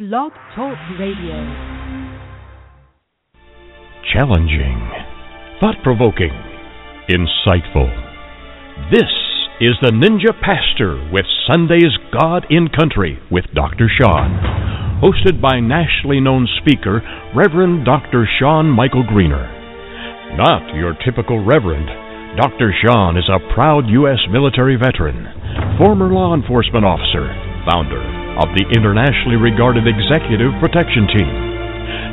Blog Talk Radio. Challenging, thought provoking, insightful. This is the Ninja Pastor with Sunday's God in Country with Dr. Shawn, hosted by nationally known speaker Reverend Dr. Shawn Michael Greener. Not your typical reverend. Dr. Shawn is a proud U.S. military veteran, former law enforcement officer, founder of the internationally regarded Executive Protection Team.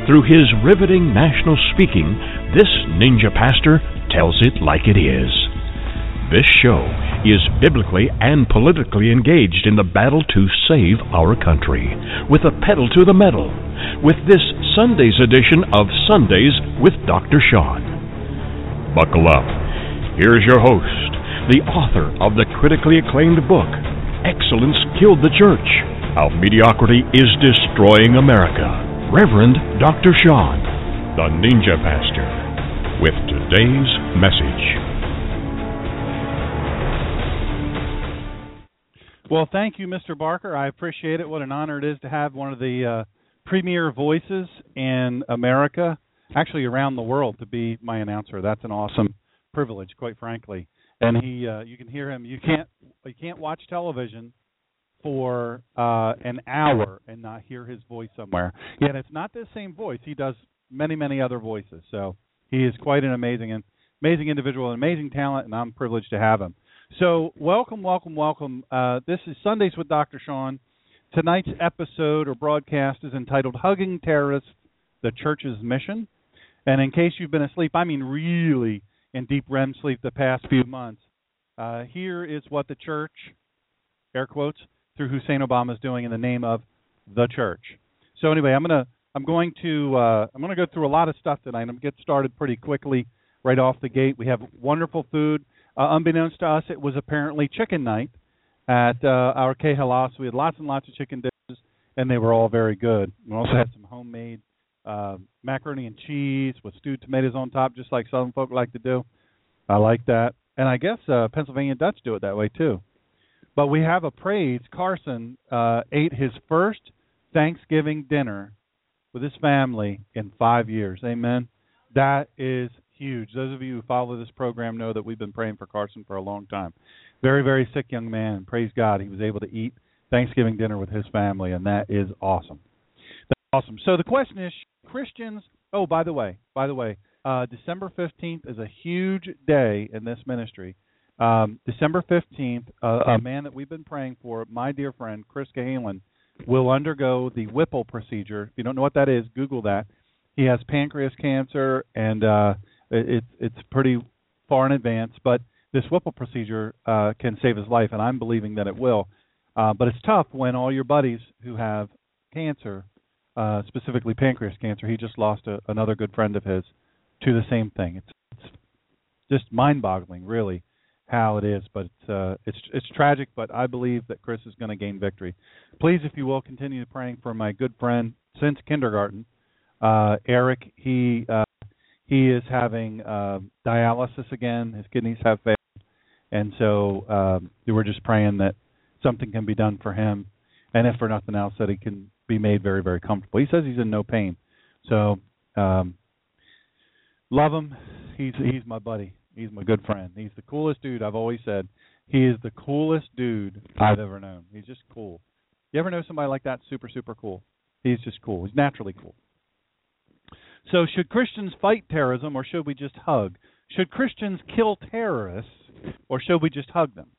Through his riveting national speaking, this ninja pastor tells it like it is. This show is biblically and politically engaged in the battle to save our country, with a pedal to the metal, with this Sunday's edition of Sundays with Dr. Shawn. Buckle up. Here's your host, the author of the critically acclaimed book, Excellence Killed the Church How Mediocrity is Destroying America, Reverend Dr. Shawn, the Ninja Pastor, with today's message. Well, thank you, Mr. Barker. I appreciate it. What an honor it is to have one of the uh, premier voices in America, actually around the world, to be my announcer. That's an awesome privilege, quite frankly. And he, uh, you can hear him. You can't, you can't watch television for uh, an hour and not hear his voice somewhere. Yet it's not the same voice. He does many, many other voices. So he is quite an amazing, amazing individual, an amazing talent, and I'm privileged to have him. So, welcome, welcome, welcome. Uh, this is Sundays with Dr. Shawn. Tonight's episode or broadcast is entitled Hugging Terrorists, the Church's Mission. And in case you've been asleep, I mean really in deep REM sleep the past few months, uh, here is what the church, air quotes, through Hussein Obama is doing in the name of the church. So anyway, I'm gonna I'm going to uh, I'm gonna go through a lot of stuff tonight. I'm gonna get started pretty quickly right off the gate. We have wonderful food. Uh, unbeknownst to us, it was apparently chicken night at uh, our K Halas. We had lots and lots of chicken dishes, and they were all very good. We also had some homemade uh, macaroni and cheese with stewed tomatoes on top, just like Southern folk like to do. I like that, and I guess uh, Pennsylvania Dutch do it that way too. But we have a praise. Carson uh, ate his first Thanksgiving dinner with his family in five years. Amen. That is huge. Those of you who follow this program know that we've been praying for Carson for a long time. Very, very sick young man. Praise God, he was able to eat Thanksgiving dinner with his family, and that is awesome. That's awesome. So the question is, Christians. Oh, by the way, by the way, uh, December fifteenth is a huge day in this ministry. Um, December fifteenth, uh, a man that we've been praying for, my dear friend Chris Cahalan, will undergo the Whipple procedure. If you don't know what that is, Google that. He has pancreas cancer, and uh, it's it's pretty far in advance, but this Whipple procedure uh, can save his life, and I'm believing that it will. Uh, but it's tough when all your buddies who have cancer, uh, specifically pancreas cancer, he just lost a, another good friend of his to the same thing. It's, it's just mind-boggling, really, how it is. But it's uh, it's it's tragic. But I believe that Chris is going to gain victory. Please, if you will, continue praying for my good friend since kindergarten, uh, Eric. He uh, he is having uh, dialysis again. His kidneys have failed, and so um, we're just praying that something can be done for him, and if for nothing else, that he can be made very, very comfortable. He says he's in no pain, so um, love him. He's he's my buddy. He's my good friend. He's the coolest dude. I've always said he is the coolest dude I've ever known. He's just cool. You ever know somebody like that? Super, super cool. He's just cool. He's naturally cool. So, should Christians fight terrorism or should we just hug? Should Christians kill terrorists or should we just hug them?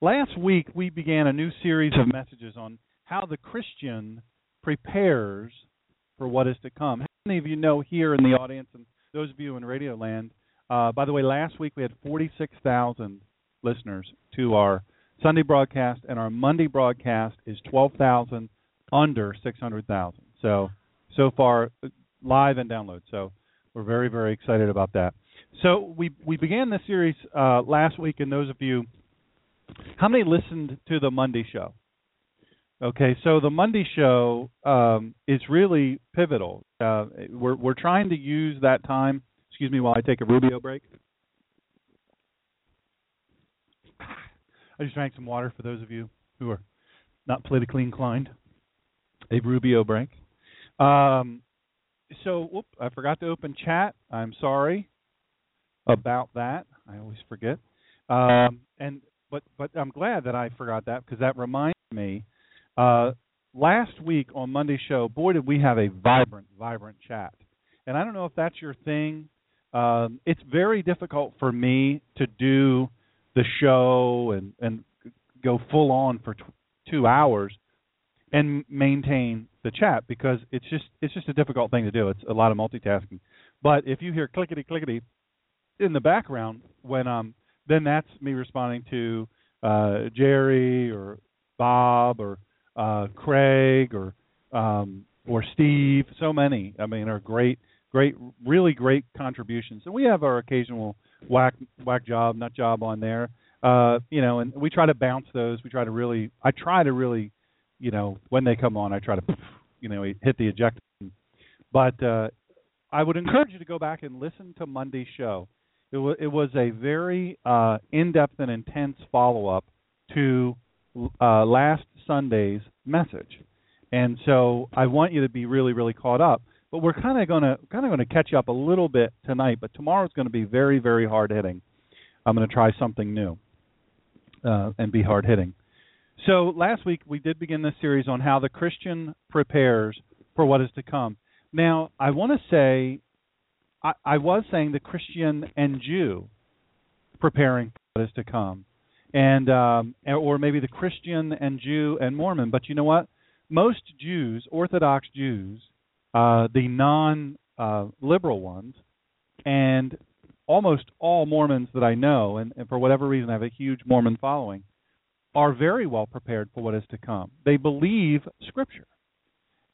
Last week, we began a new series of messages on how the Christian prepares for what is to come. How many of you know here in the audience and those of you in Radio Land? Uh, by the way, last week we had 46,000 listeners to our Sunday broadcast, and our Monday broadcast is 12,000 under 600,000. So, so far, live and download. So we're very very excited about that. So we we began this series uh, last week, and those of you, how many listened to the Monday show? Okay, so the Monday show um, is really pivotal. Uh, we're we're trying to use that time. Excuse me while I take a Rubio break. I just drank some water for those of you who are not politically inclined. a Rubio break. Um, so, whoop, I forgot to open chat. I'm sorry about that. I always forget. Um, and but but I'm glad that I forgot that because that reminds me. Uh, last week on Monday's show, boy, did we have a vibrant, vibrant chat. And I don't know if that's your thing. Um, it's very difficult for me to do the show and and go full on for t- two hours and maintain the chat because it's just it's just a difficult thing to do. It's a lot of multitasking. But if you hear clickety clickety in the background when um then that's me responding to uh, Jerry or Bob or uh, Craig or um, or Steve. So many. I mean, are great, great, really great contributions. And we have our occasional whack whack job, nut job on there. Uh, you know, and we try to bounce those. We try to really. I try to really, you know, when they come on, I try to, you know, hit the eject. Button. But uh, I would encourage you to go back and listen to Monday's show. It, it was a very uh, in-depth and intense follow-up to uh, last Sunday's message, and so I want you to be really, really caught up. But we're kind of going to kind of going to catch up a little bit tonight. But tomorrow's going to be very, very hard hitting. I'm going to try something new uh, and be hard hitting. So last week we did begin this series on how the Christian prepares for what is to come. Now I want to say I, I was saying the Christian and Jew preparing for what is to come, and um, or maybe the Christian and Jew and Mormon. But you know what? Most Jews, Orthodox Jews, uh, the non-liberal uh, ones, and almost all Mormons that I know, and, and for whatever reason I have a huge Mormon following, are very well prepared for what is to come. They believe Scripture,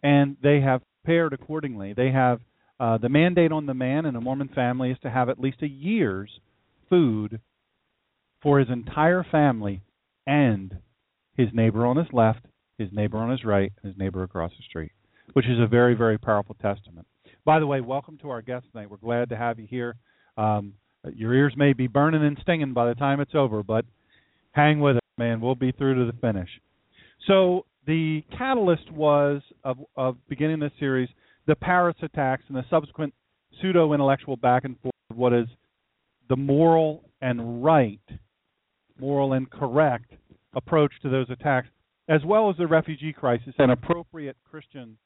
and they have prepared accordingly. They have uh, the mandate on the man in a Mormon family is to have at least a year's food for his entire family and his neighbor on his left, his neighbor on his right, and his neighbor across the street, which is a very, very powerful testament. By the way, welcome to our guest tonight. We're glad to have you here. Um, your ears may be burning and stinging by the time it's over, but hang with us, man. We'll be through to the finish. So the catalyst was of, of beginning this series the Paris attacks and the subsequent pseudo intellectual back and forth of what is the moral and right, moral and correct approach to those attacks, as well as the refugee crisis, and appropriate Christian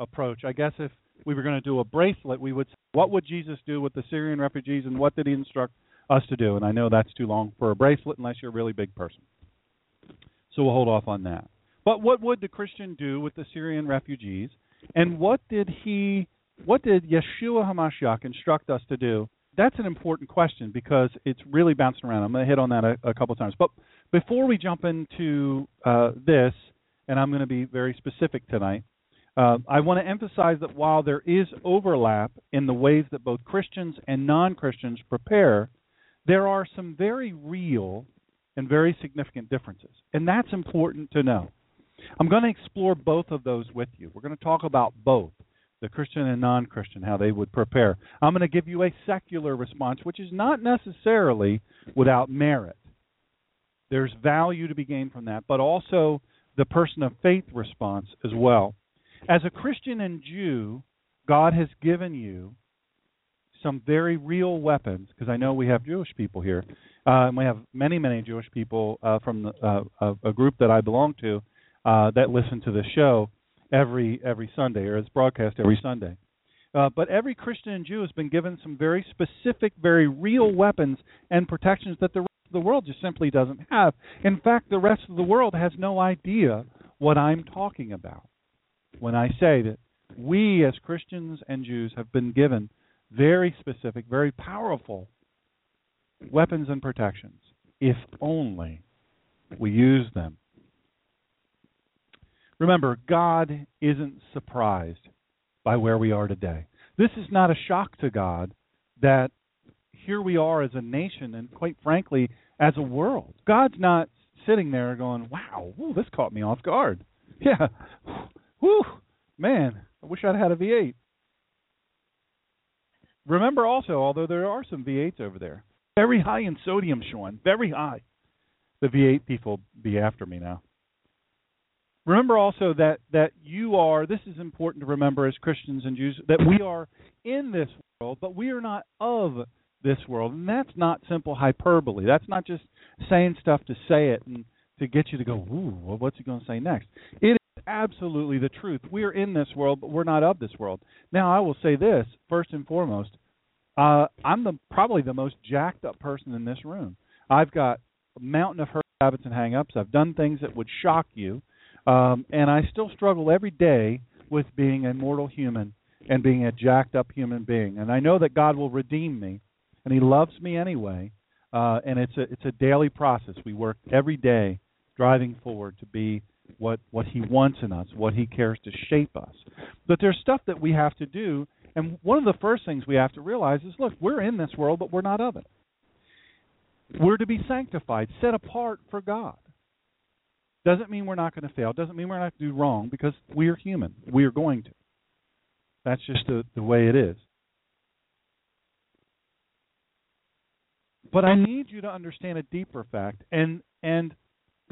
approach. I guess if we were going to do a bracelet, we would say, what would Jesus do with the Syrian refugees and what did he instruct us to do? And I know that's too long for a bracelet unless you're a really big person. So we'll hold off on that. But what would the Christian do with the Syrian refugees? And what did he, what did Yeshua Hamashiach instruct us to do? That's an important question because it's really bouncing around. I'm going to hit on that a, a couple of times. But before we jump into uh, this, and I'm going to be very specific tonight, uh, I want to emphasize that while there is overlap in the ways that both Christians and non Christians prepare, there are some very real and very significant differences. And that's important to know. I'm going to explore both of those with you. We're going to talk about both the Christian and non Christian, how they would prepare. I'm going to give you a secular response, which is not necessarily without merit. There's value to be gained from that, but also the person of faith response as well. As a Christian and Jew, God has given you some very real weapons, because I know we have Jewish people here, uh, and we have many, many Jewish people uh, from the, uh, a, group that I belong to uh, that listen to the show every every Sunday or it's broadcast every Sunday. Uh, but every Christian and Jew has been given some very specific, very real weapons and protections that the rest of the world just simply doesn't have. In fact, the rest of the world has no idea what I'm talking about when I say that we as Christians and Jews have been given very specific, very powerful weapons and protections, if only we use them Remember, God isn't surprised by where we are today. This is not a shock to God that here we are as a nation and, quite frankly, as a world. God's not sitting there going, wow, ooh, this caught me off guard. Yeah, whew, man, I wish I'd had a V8. Remember also, although there are some V8s over there, very high in sodium, Shawn, very high. The V8 people be after me now. Remember also that that you are. This is important to remember as Christians and Jews that we are in this world, but we are not of this world, and that's not simple hyperbole. That's not just saying stuff to say it and to get you to go, ooh, what's he going to say next? It absolutely the truth. We're in this world, but we're not of this world. Now, I will say this first and foremost. Uh, I'm the probably the most jacked up person in this room. I've got a mountain of hurt habits and hang-ups. I've done things that would shock you, um, and I still struggle every day with being a mortal human and being a jacked up human being. And I know that God will redeem me, and He loves me anyway. Uh, and it's a it's a daily process. We work every day driving forward to be what what he wants in us, what he cares to shape us. But there's stuff that we have to do, and one of the first things we have to realize is, look, we're in this world, but we're not of it. We're to be sanctified, set apart for God. Doesn't mean we're not going to fail. Doesn't mean we're not going to do wrong because we're human. We are going to. That's just the, the way it is. But I need you to understand a deeper fact, and and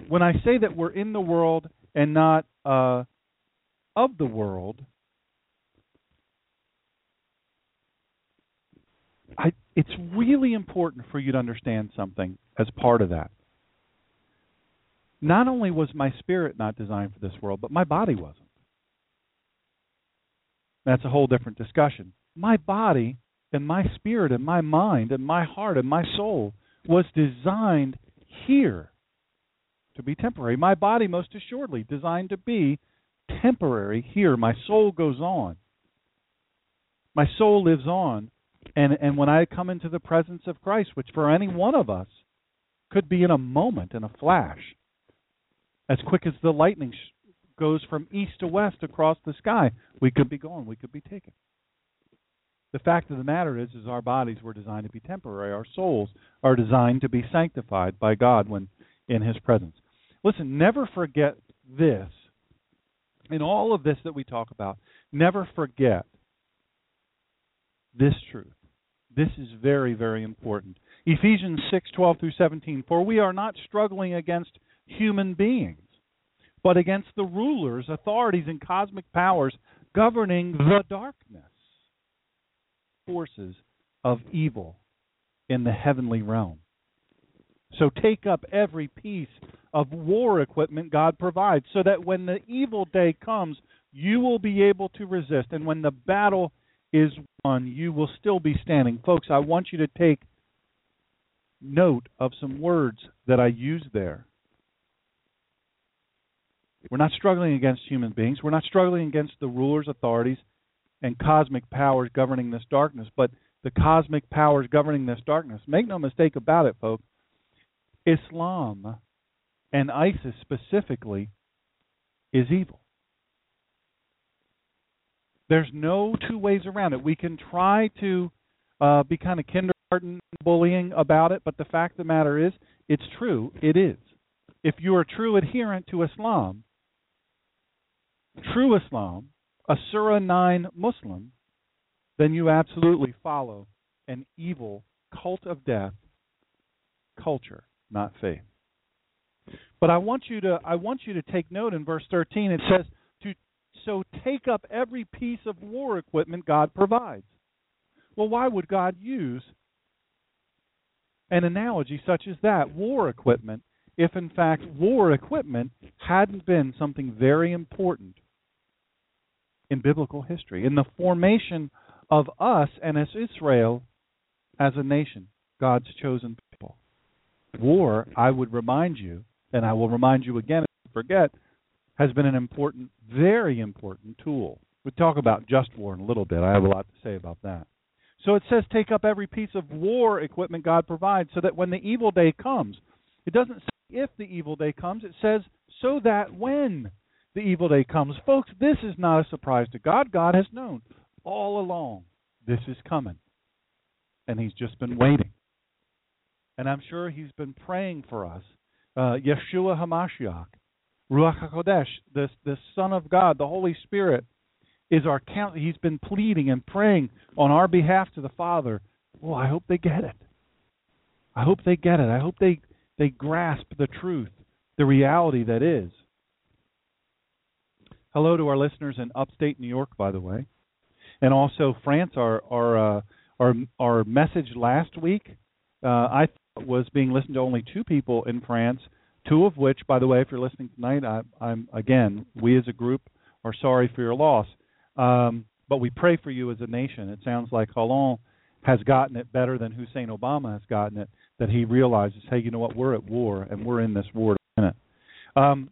when I say that we're in the world and not uh, of the world, I, it's really important for you to understand something as part of that. Not only was my spirit not designed for this world, but my body wasn't. That's a whole different discussion. My body and my spirit and my mind and my heart and my soul was designed here to be temporary. My body, most assuredly, designed to be temporary here. My soul goes on. My soul lives on. And, and when I come into the presence of Christ, which for any one of us could be in a moment, in a flash, as quick as the lightning sh- goes from east to west across the sky, we could be gone. We could be taken. The fact of the matter is, is our bodies were designed to be temporary. Our souls are designed to be sanctified by God when in His presence. Listen, never forget this. In all of this that we talk about, never forget this truth. This is very, very important. Ephesians 6:12 through 17. For we are not struggling against human beings, but against the rulers, authorities, and cosmic powers governing the darkness forces of evil in the heavenly realm. So take up every piece of war equipment God provides, so that when the evil day comes, you will be able to resist. And when the battle is won, you will still be standing. Folks, I want you to take note of some words that I use there. We're not struggling against human beings. We're not struggling against the rulers, authorities, and cosmic powers governing this darkness, but the cosmic powers governing this darkness. Make no mistake about it, folks. Islam and ISIS specifically is evil. There's no two ways around it. We can try to uh, be kind of kindergarten bullying about it, but the fact of the matter is, it's true. It is. If you are a true adherent to Islam, true Islam, a Surah 9 Muslim, then you absolutely follow an evil cult of death culture, not faith. But I want you to I want you to take note in verse 13 it says to so take up every piece of war equipment God provides. Well, why would God use an analogy such as that, war equipment, if in fact war equipment hadn't been something very important in biblical history, in the formation of us and as Israel as a nation, God's chosen people. War, I would remind you, and I will remind you again if you forget, has been an important, very important tool. We'll talk about just war in a little bit. I have a lot to say about that. So it says, take up every piece of war equipment God provides so that when the evil day comes, it doesn't say if the evil day comes, it says so that when the evil day comes. Folks, this is not a surprise to God. God has known all along this is coming. And He's just been waiting. And I'm sure He's been praying for us. Uh, Yeshua HaMashiach, Ruach HaKodesh, the, the Son of God, the Holy Spirit, is our count. He's been pleading and praying on our behalf to the Father. Well, I hope they get it. I hope they get it. I hope they, they grasp the truth, the reality that is Hello to our listeners in upstate New York, by the way, and also France. Our our uh, our our message last week, uh, I was being listened to only two people in France. Two of which, by the way, if you're listening tonight, I, I'm again, we as a group are sorry for your loss, um, but we pray for you as a nation. It sounds like Hollande has gotten it better than Hussein Obama has gotten it. That he realizes, hey, you know what? We're at war, and we're in this war win it. Um,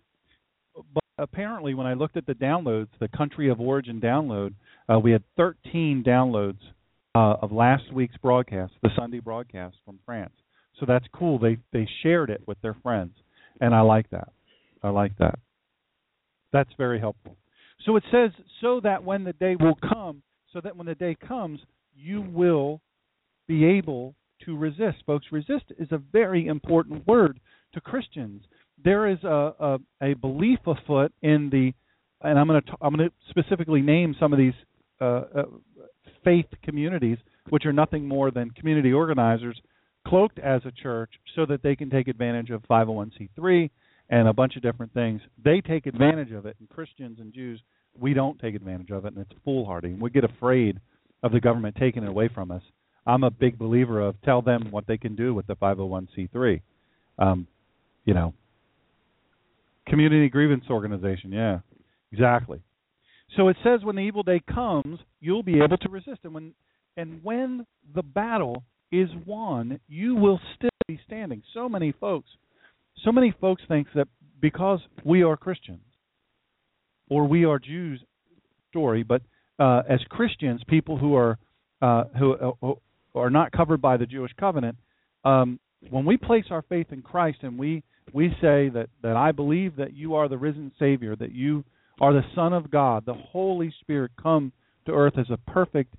but apparently, when I looked at the downloads, the country of origin download, uh, we had 13 downloads uh, of last week's broadcast, the Sunday broadcast from France. So that's cool. They they shared it with their friends, and I like that. I like that. That's very helpful. So it says, so that when the day will come, so that when the day comes, you will be able to resist. Folks, resist is a very important word to Christians. There is a, a, a belief afoot in the, and I'm going to I'm going to specifically name some of these uh, uh, faith communities, which are nothing more than community organizers cloaked as a church, so that they can take advantage of 501c3 and a bunch of different things. They take advantage of it, and Christians and Jews we don't take advantage of it, and it's foolhardy. We get afraid of the government taking it away from us. I'm a big believer of tell them what they can do with the 501c3. Um, you know, community grievance organization. Yeah, exactly. So it says when the evil day comes, you'll be able to resist, and when and when the battle is won, you will still be standing. So many folks, so many folks think that because we are Christians or we are Jews story, but uh, as Christians, people who are uh, who, uh, are not covered by the Jewish covenant, um, when we place our faith in Christ and we we say that that I believe that you are the risen Savior, that you are the Son of God, the Holy Spirit come to earth as a perfect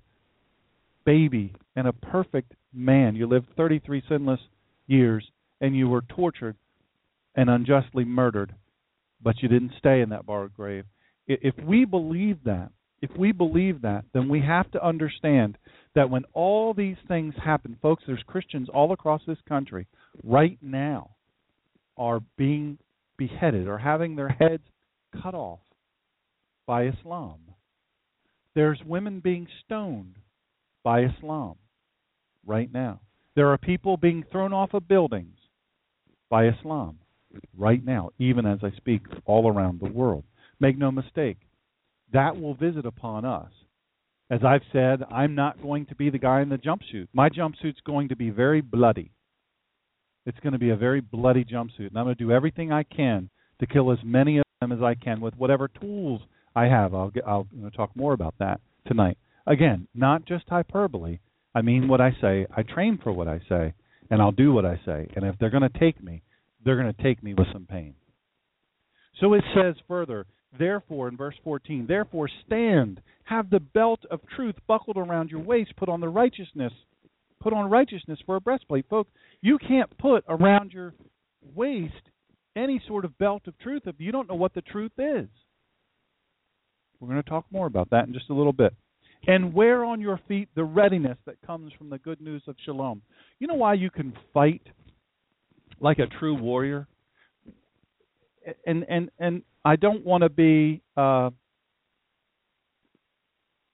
baby and a perfect man. You lived 33 sinless years and you were tortured and unjustly murdered, but you didn't stay in that borrowed grave. If we believe that, if we believe that, then we have to understand that when all these things happen, folks, there's Christians all across this country right now are being beheaded or having their heads cut off by Islam. There's women being stoned by Islam right now. There are people being thrown off of buildings by Islam right now, even as I speak, all around the world. Make no mistake, that will visit upon us. As I've said, I'm not going to be the guy in the jumpsuit. My jumpsuit's going to be very bloody. It's going to be a very bloody jumpsuit, and I'm going to do everything I can to kill as many of them as I can with whatever tools I have. I'll get, I'll talk more about that tonight. Again, not just hyperbole. I mean what I say. I train for what I say, and I'll do what I say. And if they're going to take me, they're going to take me with some pain. So it says further, Therefore, in verse 14, therefore stand, have the belt of truth buckled around your waist, put on the righteousness, put on righteousness for a breastplate. Folks, you can't put around your waist any sort of belt of truth if you don't know what the truth is. We're going to talk more about that in just a little bit. And wear on your feet the readiness that comes from the good news of shalom. You know why you can fight like a true warrior? And and and I don't want to be. Uh,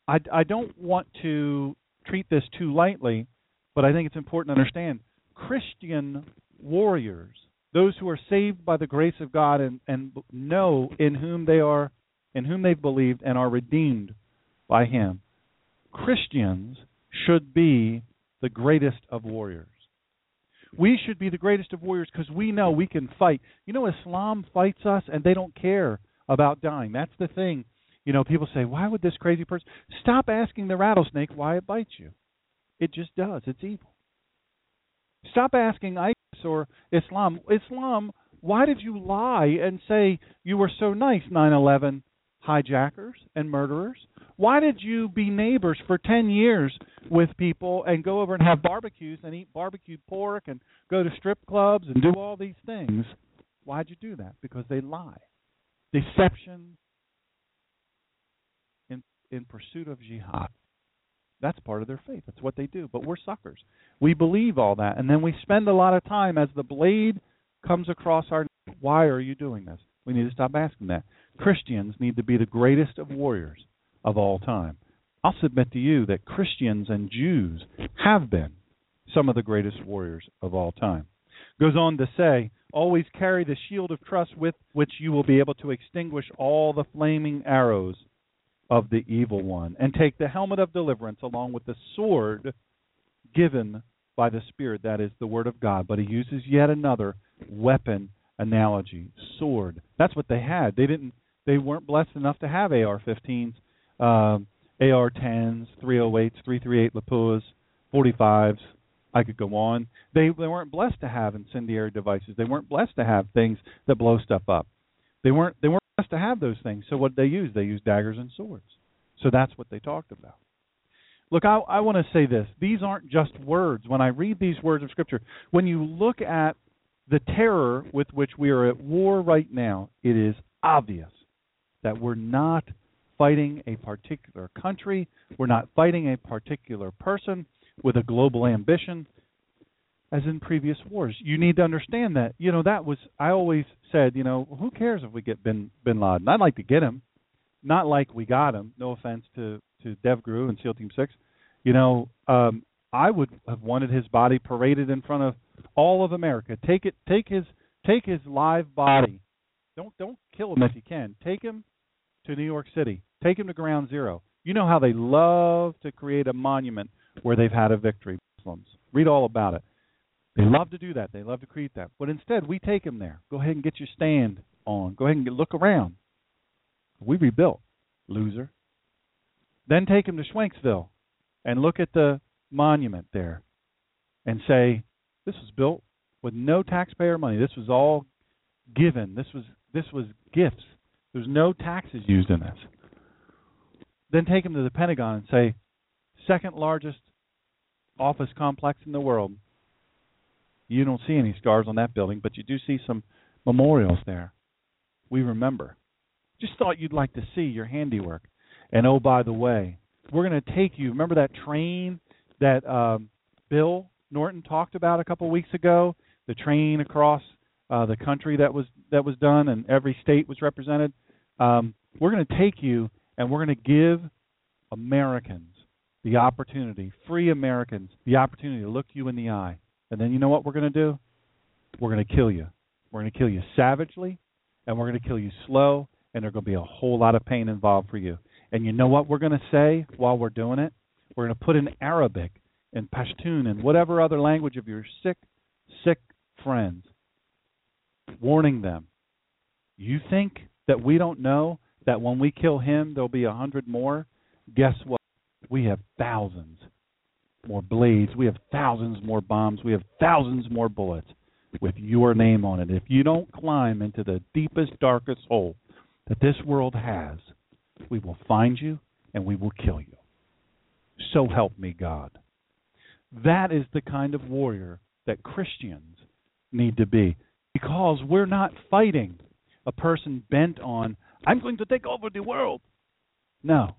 I I don't want to treat this too lightly, but I think it's important to understand Christian warriors, those who are saved by the grace of God and and know in whom they are, in whom they've believed and are redeemed by Him. Christians should be the greatest of warriors. We should be the greatest of warriors because we know we can fight. You know, Islam fights us and they don't care about dying. That's the thing. You know, people say, why would this crazy person stop asking the rattlesnake why it bites you? It just does. It's evil. Stop asking ISIS or Islam. Islam, why did you lie and say you were so nice, 9 11 hijackers and murderers? Why did you be neighbors for 10 years with people and go over and have barbecues and eat barbecued pork and go to strip clubs and do all these things? Why'd you do that? Because they lie. Deception in in pursuit of jihad. That's part of their faith. That's what they do. But we're suckers. We believe all that and then we spend a lot of time as the blade comes across our why are you doing this? We need to stop asking that. Christians need to be the greatest of warriors of all time. I'll submit to you that Christians and Jews have been some of the greatest warriors of all time. Goes on to say, always carry the shield of trust with which you will be able to extinguish all the flaming arrows of the evil one, and take the helmet of deliverance along with the sword given by the Spirit, that is the Word of God. But he uses yet another weapon analogy, sword. That's what they had. They didn't. They weren't blessed enough to have AR-15s, um, AR-10s, 308s, 338 Lapuas, 45s. I could go on. They they weren't blessed to have incendiary devices. They weren't blessed to have things that blow stuff up. They weren't they weren't blessed to have those things. So what did they use? They used daggers and swords. So that's what they talked about. Look, I, I want to say this. These aren't just words. When I read these words of Scripture, when you look at the terror with which we are at war right now, it is obvious that we're not fighting a particular country, we're not fighting a particular person with a global ambition as in previous wars. You need to understand that. You know, that was I always said, you know, who cares if we get bin bin Laden? I'd like to get him. Not like we got him. No offense to to DevGru and SEAL Team Six. You know, um, I would have wanted his body paraded in front of all of America. Take it, take his, take his live body. Don't don't kill him if you can. Take him to New York City. Take him to Ground Zero. You know how they love to create a monument where they've had a victory. Muslims read all about it. They love to do that. They love to create that. But instead, we take him there. Go ahead and get your stand on. Go ahead and look around. We rebuilt, loser. Then take him to Schwenksville and look at the monument there and say, this was built with no taxpayer money. This was all given. This was this was gifts. There's no taxes used in this. Then take them to the Pentagon and say, second largest office complex in the world. You don't see any scars on that building, but you do see some memorials there. We remember. Just thought you'd like to see your handiwork. And oh, by the way, we're going to take you. Remember that train that um, Bill Norton talked about a couple weeks ago? The train across uh, the country that was that was done, and every state was represented. Um, we're going to take you, and we're going to give Americans the opportunity, free Americans, the opportunity to look you in the eye. And then you know what we're going to do? We're going to kill you. We're going to kill you savagely, and we're going to kill you slow, and there's going to be a whole lot of pain involved for you. And you know what we're going to say while we're doing it? We're going to put in Arabic and Pashtun and whatever other language of your sick, sick friends, warning them. You think that we don't know that when we kill him, there'll be a hundred more? Guess what? We have thousands more blades. We have thousands more bombs. We have thousands more bullets with your name on it. If you don't climb into the deepest, darkest hole that this world has, we will find you and we will kill you. So help me God. That is the kind of warrior that Christians need to be because we're not fighting a person bent on, I'm going to take over the world. No.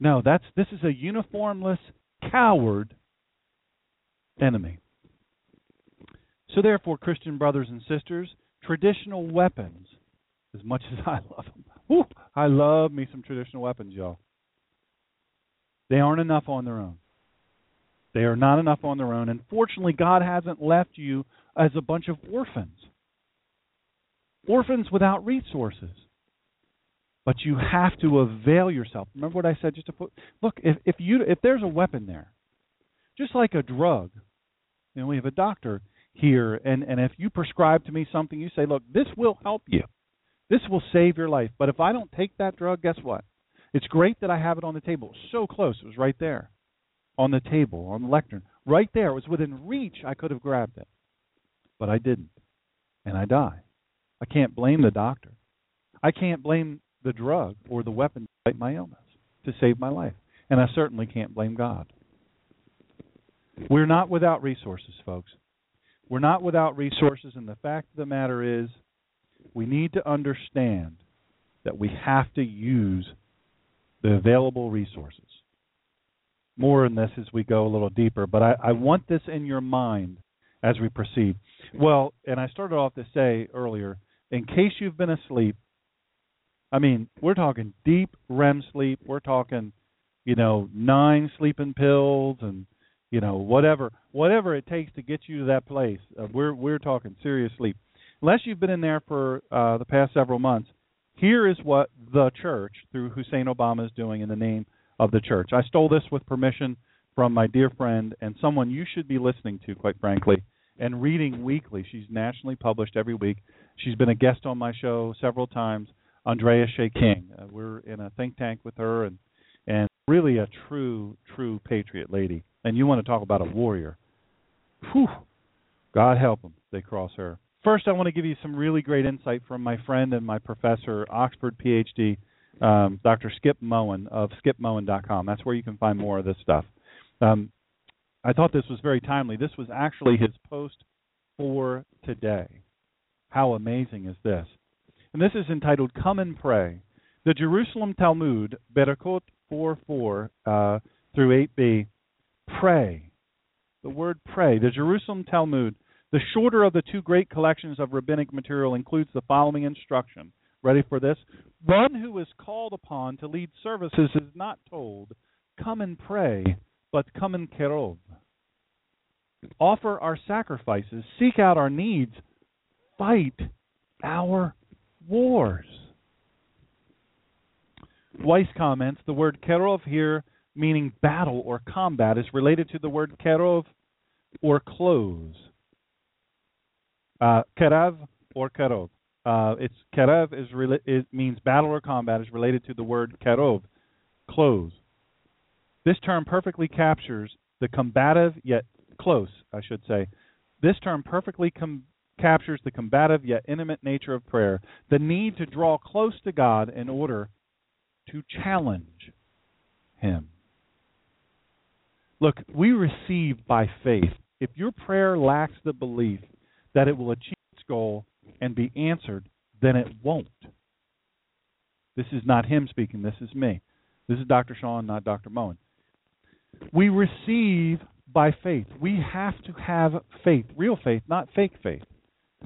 No, that's this is a uniformless coward enemy. So therefore, Christian brothers and sisters, traditional weapons, as much as I love them, I love me some traditional weapons, y'all. They aren't enough on their own. They are not enough on their own. And fortunately, God hasn't left you as a bunch of orphans. Orphans without resources. But you have to avail yourself. Remember what I said just to put look, if if you if there's a weapon there, just like a drug, know, we have a doctor here and, and if you prescribe to me something, you say, Look, this will help you. This will save your life. But if I don't take that drug, guess what? It's great that I have it on the table. so close. It was right there. On the table, on the lectern. Right there. It was within reach. I could have grabbed it. But I didn't. And I die. I can't blame the doctor. I can't blame the drug or the weapon to fight my illness, to save my life. And I certainly can't blame God. We're not without resources, folks. We're not without resources, and the fact of the matter is, we need to understand that we have to use the available resources. More in this as we go a little deeper, but I, I want this in your mind as we proceed. Well, and I started off to say earlier, in case you've been asleep, I mean, we're talking deep REM sleep. We're talking, you know, nine sleeping pills and you know whatever whatever it takes to get you to that place. Uh, we're we're talking serious sleep. Unless you've been in there for uh, the past several months, here is what the church through Hussein Obama is doing in the name of the church. I stole this with permission from my dear friend and someone you should be listening to, quite frankly, and reading weekly. She's nationally published every week. She's been a guest on my show several times. Andrea Shea King. Uh, we're in a think tank with her, and and really a true true patriot lady. And you want to talk about a warrior? Whew. God help them. They cross her. First, I want to give you some really great insight from my friend and my professor, Oxford PhD, um, Dr. Skip Moen of skipmoen.com. That's where you can find more of this stuff. Um, I thought this was very timely. This was actually his post for today. How amazing is this? And this is entitled Come and Pray. The Jerusalem Talmud, Berakot 4 4 uh, through 8b, pray. The word pray. The Jerusalem Talmud, the shorter of the two great collections of rabbinic material, includes the following instruction. Ready for this? One who is called upon to lead services is not told, Come and pray, but come and kerov. Offer our sacrifices, seek out our needs, fight our wars. Weiss comments the word kerov here, meaning battle or combat, is related to the word kerov or close. Uh, kerav or kerov. Uh, it's kerev is it means battle or combat is related to the word kerov, close. This term perfectly captures the combative yet close, I should say. This term perfectly com- captures the combative yet intimate nature of prayer, the need to draw close to God in order to challenge Him. Look, we receive by faith. If your prayer lacks the belief that it will achieve its goal and be answered, then it won't. This is not him speaking, this is me. This is Dr. Shawn, not Dr. Moen. We receive by faith. We have to have faith, real faith, not fake faith.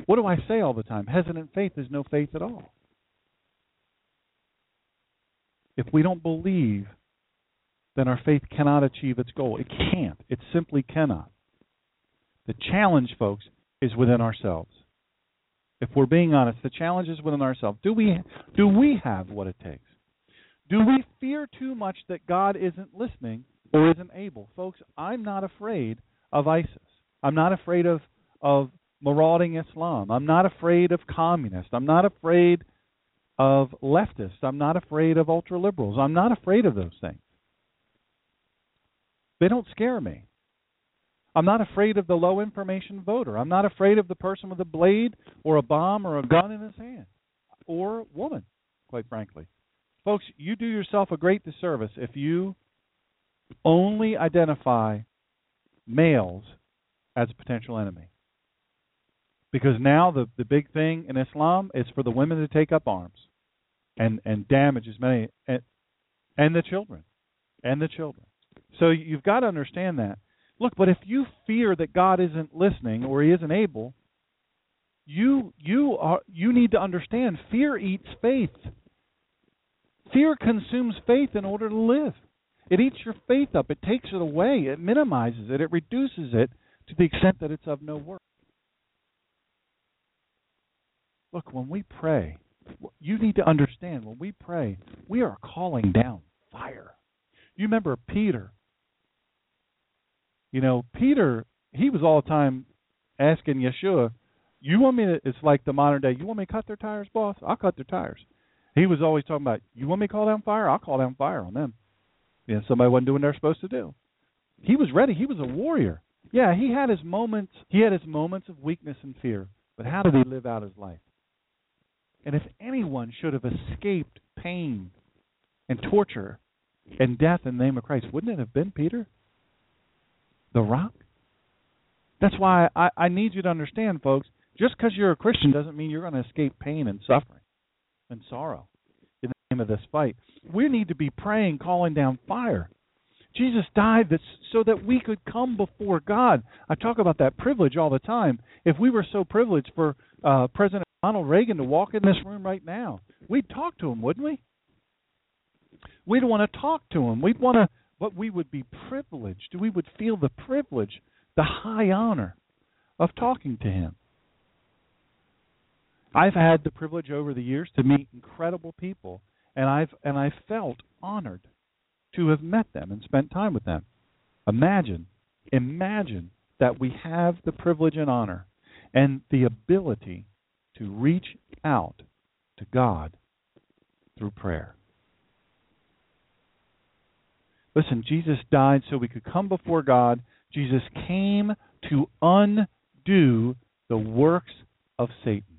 What do I say all the time? Hesitant faith is no faith at all. If we don't believe, then our faith cannot achieve its goal. It can't. It simply cannot. The challenge, folks, is within ourselves. If we're being honest, the challenge is within ourselves. Do we do we have what it takes? Do we fear too much that God isn't listening or isn't able? Folks, I'm not afraid of ISIS. I'm not afraid of of marauding Islam. I'm not afraid of communists. I'm not afraid of leftists. I'm not afraid of ultra liberals. I'm not afraid of those things. They don't scare me. I'm not afraid of the low information voter. I'm not afraid of the person with a blade or a bomb or a gun in his hand or woman, quite frankly. Folks, you do yourself a great disservice if you only identify males as a potential enemy. Because now the, the big thing in Islam is for the women to take up arms and, and damage as many and, and the children. And the children. So you've got to understand that. Look, but if you fear that God isn't listening or he isn't able, you you are you need to understand fear eats faith. Fear consumes faith in order to live. It eats your faith up. It takes it away. It minimizes it. It reduces it to the extent that it's of no worth. Look, when we pray, you need to understand when we pray, we are calling down fire. You remember Peter. You know, Peter, he was all the time asking Yeshua, You want me to, it's like the modern day, you want me to cut their tires, boss? I'll cut their tires. He was always talking about, You want me to call down fire? I'll call down fire on them. You know, somebody wasn't doing what they're supposed to do. He was ready. He was a warrior. Yeah, he had his moments. He had his moments of weakness and fear. But how did he live out his life? And if anyone should have escaped pain and torture and death in the name of Christ, wouldn't it have been Peter? The rock? That's why I, I need you to understand, folks, just because you're a Christian doesn't mean you're going to escape pain and suffering and sorrow in the name of this fight. We need to be praying, calling down fire. Jesus died that, so that we could come before God. I talk about that privilege all the time. If we were so privileged for uh, President Ronald Reagan to walk in this room right now, we'd talk to him, wouldn't we? We'd want to talk to him. We'd want to, but we would be privileged. We would feel the privilege, the high honor of talking to him. I've had the privilege over the years to meet incredible people, and I've and I felt honored to have met them and spent time with them. Imagine, imagine that we have the privilege and honor and the ability to reach out to God through prayer. Listen, Jesus died so we could come before God. Jesus came to undo the works of Satan.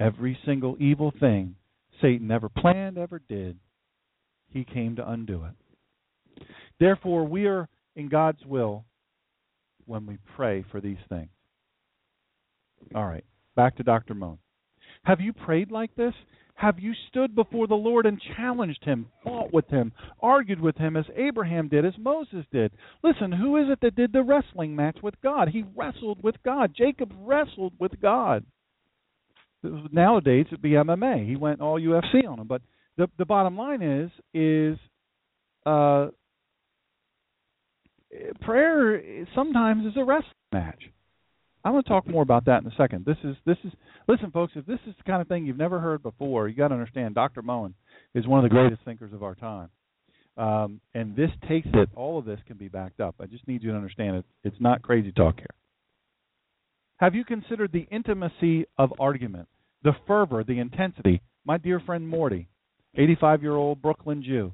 Every single evil thing Satan ever planned, ever did, he came to undo it. Therefore, we are in God's will when we pray for these things. All right, back to Dr. Moen. Have you prayed like this? Have you stood before the Lord and challenged him, fought with him, argued with him as Abraham did, as Moses did? Listen, who is it that did the wrestling match with God? He wrestled with God. Jacob wrestled with God. Nowadays it'd be MMA. He went all UFC on him. But the the bottom line is is uh, prayer sometimes is a wrestling match. I'm going to talk more about that in a second. This is this is listen, folks. If this is the kind of thing you've never heard before, you got to understand. Dr. Moen is one of the greatest thinkers of our time, um, and this takes it. All of this can be backed up. I just need you to understand it. It's not crazy talk here. Have you considered the intimacy of argument, the fervor, the intensity? My dear friend Morty, 85 year old Brooklyn Jew,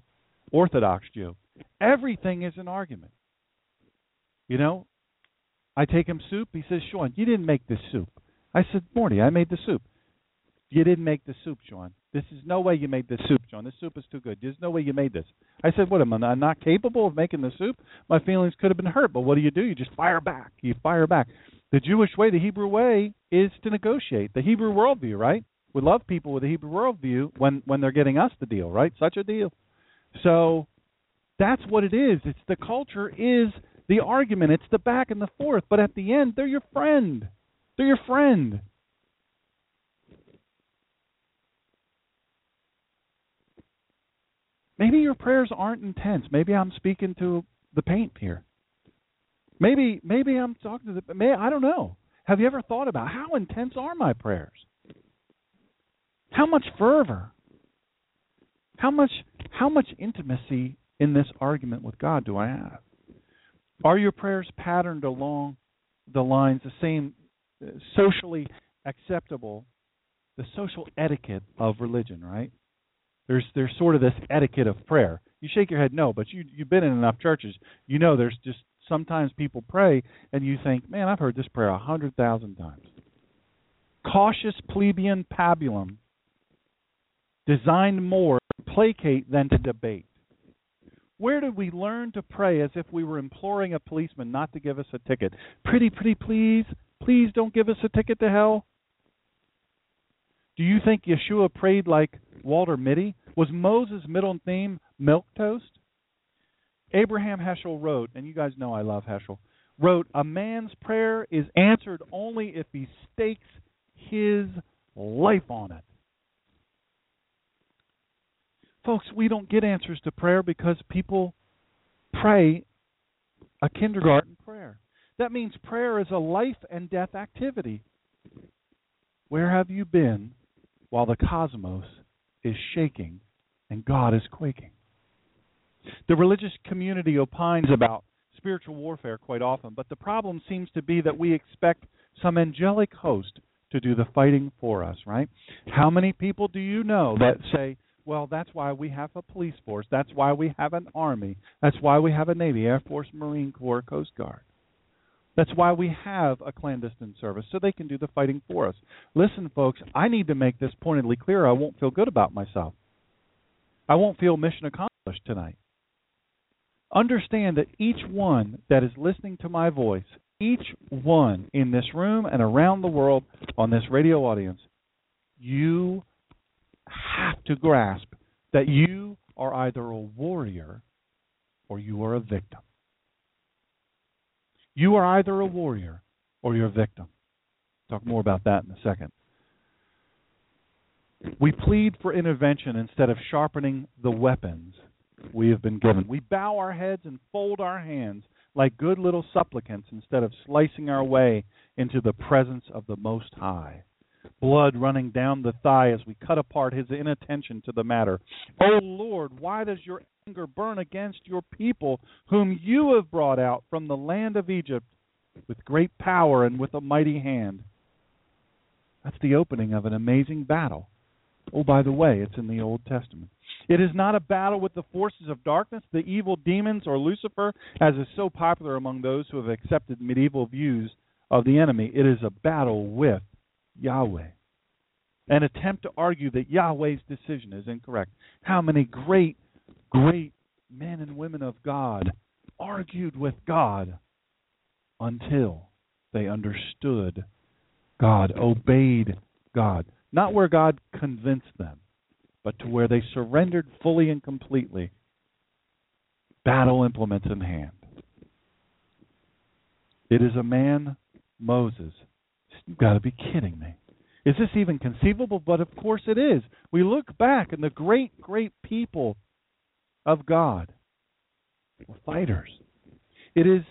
Orthodox Jew. Everything is an argument. You know, I take him soup. He says, Shawn, you didn't make this soup. I said, Morty, I made the soup. You didn't make the soup, Shawn. This is no way you made this soup, Shawn. This soup is too good. There's no way you made this. I said, What am i'm not capable of making the soup? My feelings could have been hurt, but what do you do? You just fire back. You fire back. The Jewish way, the Hebrew way, is to negotiate. The Hebrew worldview, right? We love people with a Hebrew worldview when when they're getting us the deal, right? Such a deal. So that's what it is. It's the culture is the argument. It's the back and the forth. But at the end, they're your friend. They're your friend. Maybe your prayers aren't intense. Maybe I'm speaking to the paint here. Maybe maybe I'm talking to the may I don't know. Have you ever thought about how intense are my prayers? How much fervor? How much how much intimacy in this argument with God do I have? Are your prayers patterned along the lines the same uh, socially acceptable the social etiquette of religion, right? There's there's sort of this etiquette of prayer. You shake your head no, but you you've been in enough churches. You know there's just sometimes people pray and you think, man, I've heard this prayer a hundred thousand times. Cautious plebeian pabulum, designed more to placate than to debate. Where did we learn to pray as if we were imploring a policeman not to give us a ticket? Pretty, pretty please, please don't give us a ticket to hell. Do you think Yeshua prayed like Walter Mitty? Was Moses' middle name Milk Toast? Abraham Heschel wrote, and you guys know I love Heschel, wrote, A man's prayer is answered only if he stakes his life on it. Folks, we don't get answers to prayer because people pray a kindergarten prayer. That means prayer is a life and death activity. Where have you been while the cosmos is shaking and God is quaking? The religious community opines about spiritual warfare quite often, but the problem seems to be that we expect some angelic host to do the fighting for us, right? How many people do you know that say, well, that's why we have a police force, that's why we have an army, that's why we have a Navy, Air Force, Marine Corps, Coast Guard. That's why we have a clandestine service, so they can do the fighting for us. Listen, folks, I need to make this pointedly clear. I won't feel good about myself. I won't feel mission accomplished tonight. Understand that each one that is listening to my voice, each one in this room and around the world on this radio audience, you have to grasp that you are either a warrior or you are a victim. You are either a warrior or you're a victim. Talk more about that in a second. We plead for intervention instead of sharpening the weapons we have been given. We bow our heads and fold our hands like good little supplicants instead of slicing our way into the presence of the Most High. Blood running down the thigh as we cut apart his inattention to the matter. O Lord, why does your anger burn against your people, whom you have brought out from the land of Egypt with great power and with a mighty hand? That's the opening of an amazing battle. Oh, by the way, it's in the Old Testament. It is not a battle with the forces of darkness, the evil demons, or Lucifer, as is so popular among those who have accepted medieval views of the enemy. It is a battle with Yahweh. An attempt to argue that Yahweh's decision is incorrect. How many great, great men and women of God argued with God until they understood God, obeyed God. Not where God convinced them, but to where they surrendered fully and completely, battle implements in hand. It is a man, Moses. You've got to be kidding me. Is this even conceivable? But of course it is. We look back and the great, great people of God were fighters. It is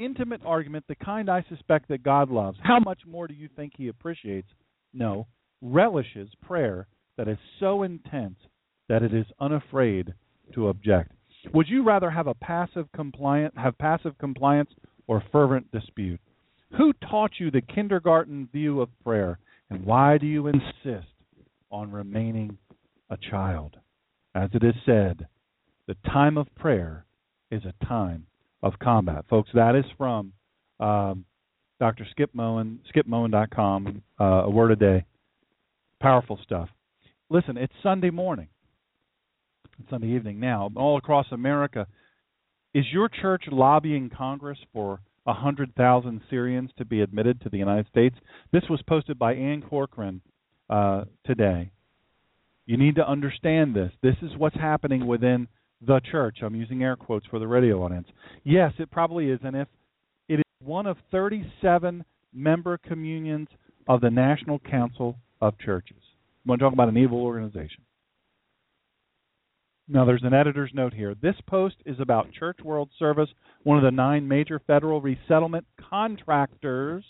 intimate argument, the kind I suspect that God loves. How much more do you think he appreciates? No, relishes prayer that is so intense that it is unafraid to object. Would you rather have a passive compliant have passive compliance or fervent dispute? Who taught you the kindergarten view of prayer and why do you insist on remaining a child? As it is said, the time of prayer is a time of combat. Folks, that is from um, Dr. Skip Moen, skipmoen.com, uh, a word a day. Powerful stuff. Listen, it's Sunday morning. It's Sunday evening now. All across America, is your church lobbying Congress for 100,000 Syrians to be admitted to the United States? This was posted by Ann Corcoran uh, today. You need to understand this. This is what's happening within the church. I'm using air quotes for the radio audience. Yes, it probably is. And if it is one of 37 member communions of the National Council of Churches, Going to talk about an evil organization. Now, there's an editor's note here. This post is about Church World Service, one of the nine major federal resettlement contractors,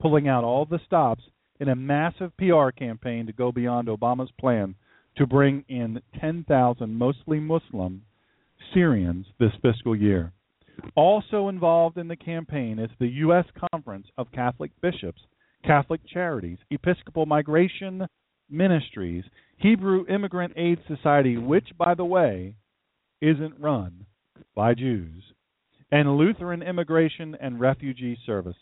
pulling out all the stops in a massive PR campaign to go beyond Obama's plan to bring in 10,000 mostly Muslim Syrians this fiscal year. Also involved in the campaign is the U.S. Conference of Catholic Bishops, Catholic Charities, Episcopal Migration Ministries, Hebrew Immigrant Aid Society, which, by the way, isn't run by Jews, and Lutheran Immigration and Refugee Service.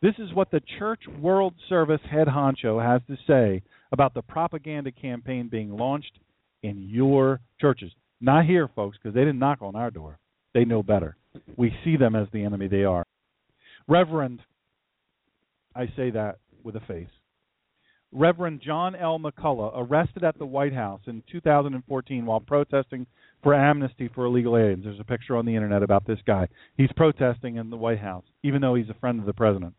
This is what the Church World Service head honcho has to say about the propaganda campaign being launched in your churches. Not here, folks, because they didn't knock on our door. They know better. We see them as the enemy they are. Reverend, I say that with a face. Reverend John L. McCullough, arrested at the White House in 2014 while protesting for amnesty for illegal aliens. There's a picture on the internet about this guy. He's protesting in the White House, even though he's a friend of the president,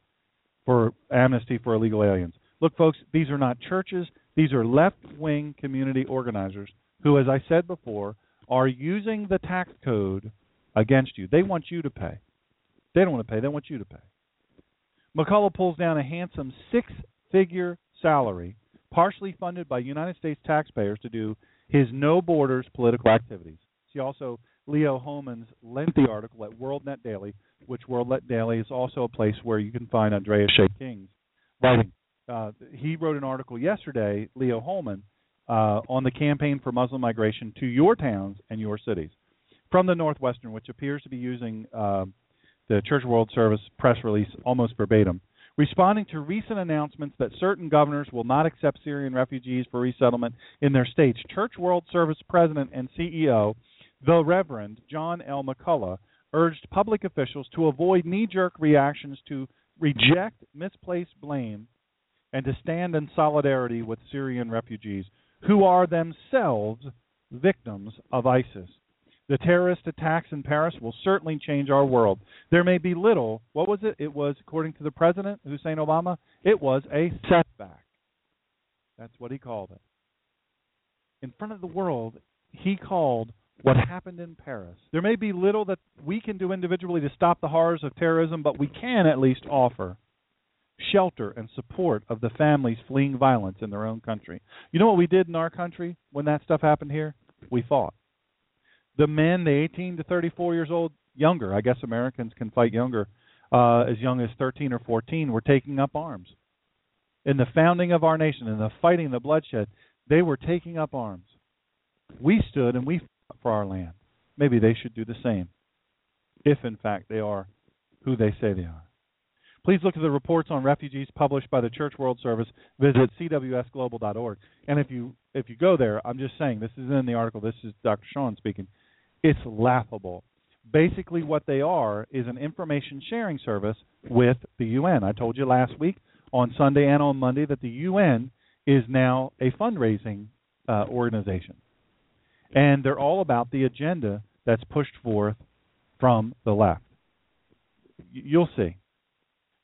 for amnesty for illegal aliens. Look, folks, these are not churches. These are left wing community organizers who, as I said before, are using the tax code against you. They want you to pay. They don't want to pay, they want you to pay. McCullough pulls down a handsome six figure salary, partially funded by United States taxpayers, to do his No Borders political activities. See also Leo Hohmann's lengthy article at WorldNet Daily, which WorldNet Daily is also a place where you can find Andreas Shea King's writing uh, he wrote an article yesterday, Leo Hohmann, uh, on the campaign for Muslim migration to your towns and your cities from the Northwestern, which appears to be using uh, the Church World Service press release almost verbatim. Responding to recent announcements that certain governors will not accept Syrian refugees for resettlement in their states, Church World Service President and CEO, the Reverend John L. McCullough, urged public officials to avoid knee jerk reactions to reject misplaced blame and to stand in solidarity with Syrian refugees who are themselves victims of ISIS. The terrorist attacks in Paris will certainly change our world. There may be little, what was it? It was, according to the president, Hussein Obama, it was a setback. That's what he called it. in front of the world, he called what happened in Paris. There may be little that we can do individually to stop the horrors of terrorism, but we can at least offer shelter and support of the families fleeing violence in their own country. You know what we did in our country when that stuff happened here? We fought. The men, the 18 to 34 years old, younger, I guess Americans can fight younger, uh, as young as 13 or 14, were taking up arms. In the founding of our nation, in the fighting, the bloodshed, they were taking up arms. We stood and we fought for our land. Maybe they should do the same, if in fact they are who they say they are. Please look at the reports on refugees published by the Church World Service. Visit cwsglobal.org. And if you if you go there, I'm just saying this is in the article. This is Dr. Shawn speaking. It's laughable. Basically, what they are is an information sharing service with the UN. I told you last week on Sunday and on Monday that the UN is now a fundraising uh, organization, and they're all about the agenda that's pushed forth from the left. You'll see.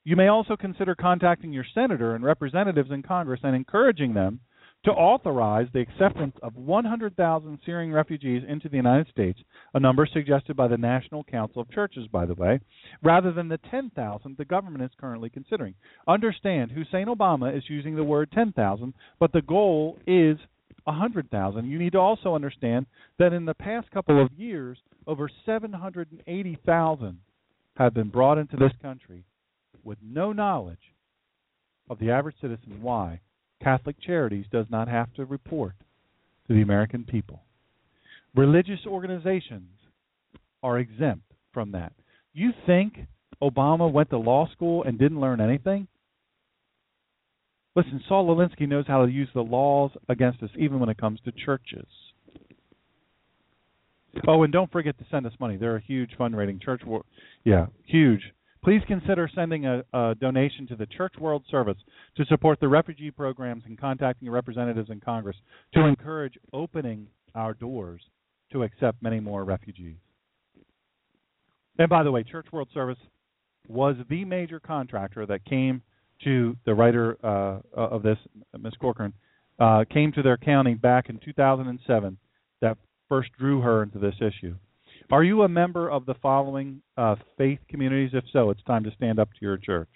You may also consider contacting your senator and representatives in Congress and encouraging them to authorize the acceptance of 100,000 Syrian refugees into the United States, a number suggested by the National Council of Churches, by the way, rather than the 10,000 the government is currently considering. Understand, Hussein Obama is using the word 10,000, but the goal is 100,000. You need to also understand that in the past couple of years, over 780,000 have been brought into this country with no knowledge of the average citizen why Catholic Charities does not have to report to the American people. Religious organizations are exempt from that. You think Obama went to law school and didn't learn anything? Listen, Saul Alinsky knows how to use the laws against us, even when it comes to churches. Oh, and don't forget to send us money. They're a huge fundraising church. Yeah, huge Please consider sending a, a, donation to the Church World Service to support the refugee programs and contacting your representatives in Congress to encourage opening our doors to accept many more refugees. And by the way, Church World Service was the major contractor that came to the writer uh, of this, Ms. Corcoran, uh, came to their county back in 2007 that first drew her into this issue. Are you a member of the following uh, faith communities? If so, it's time to stand up to your church.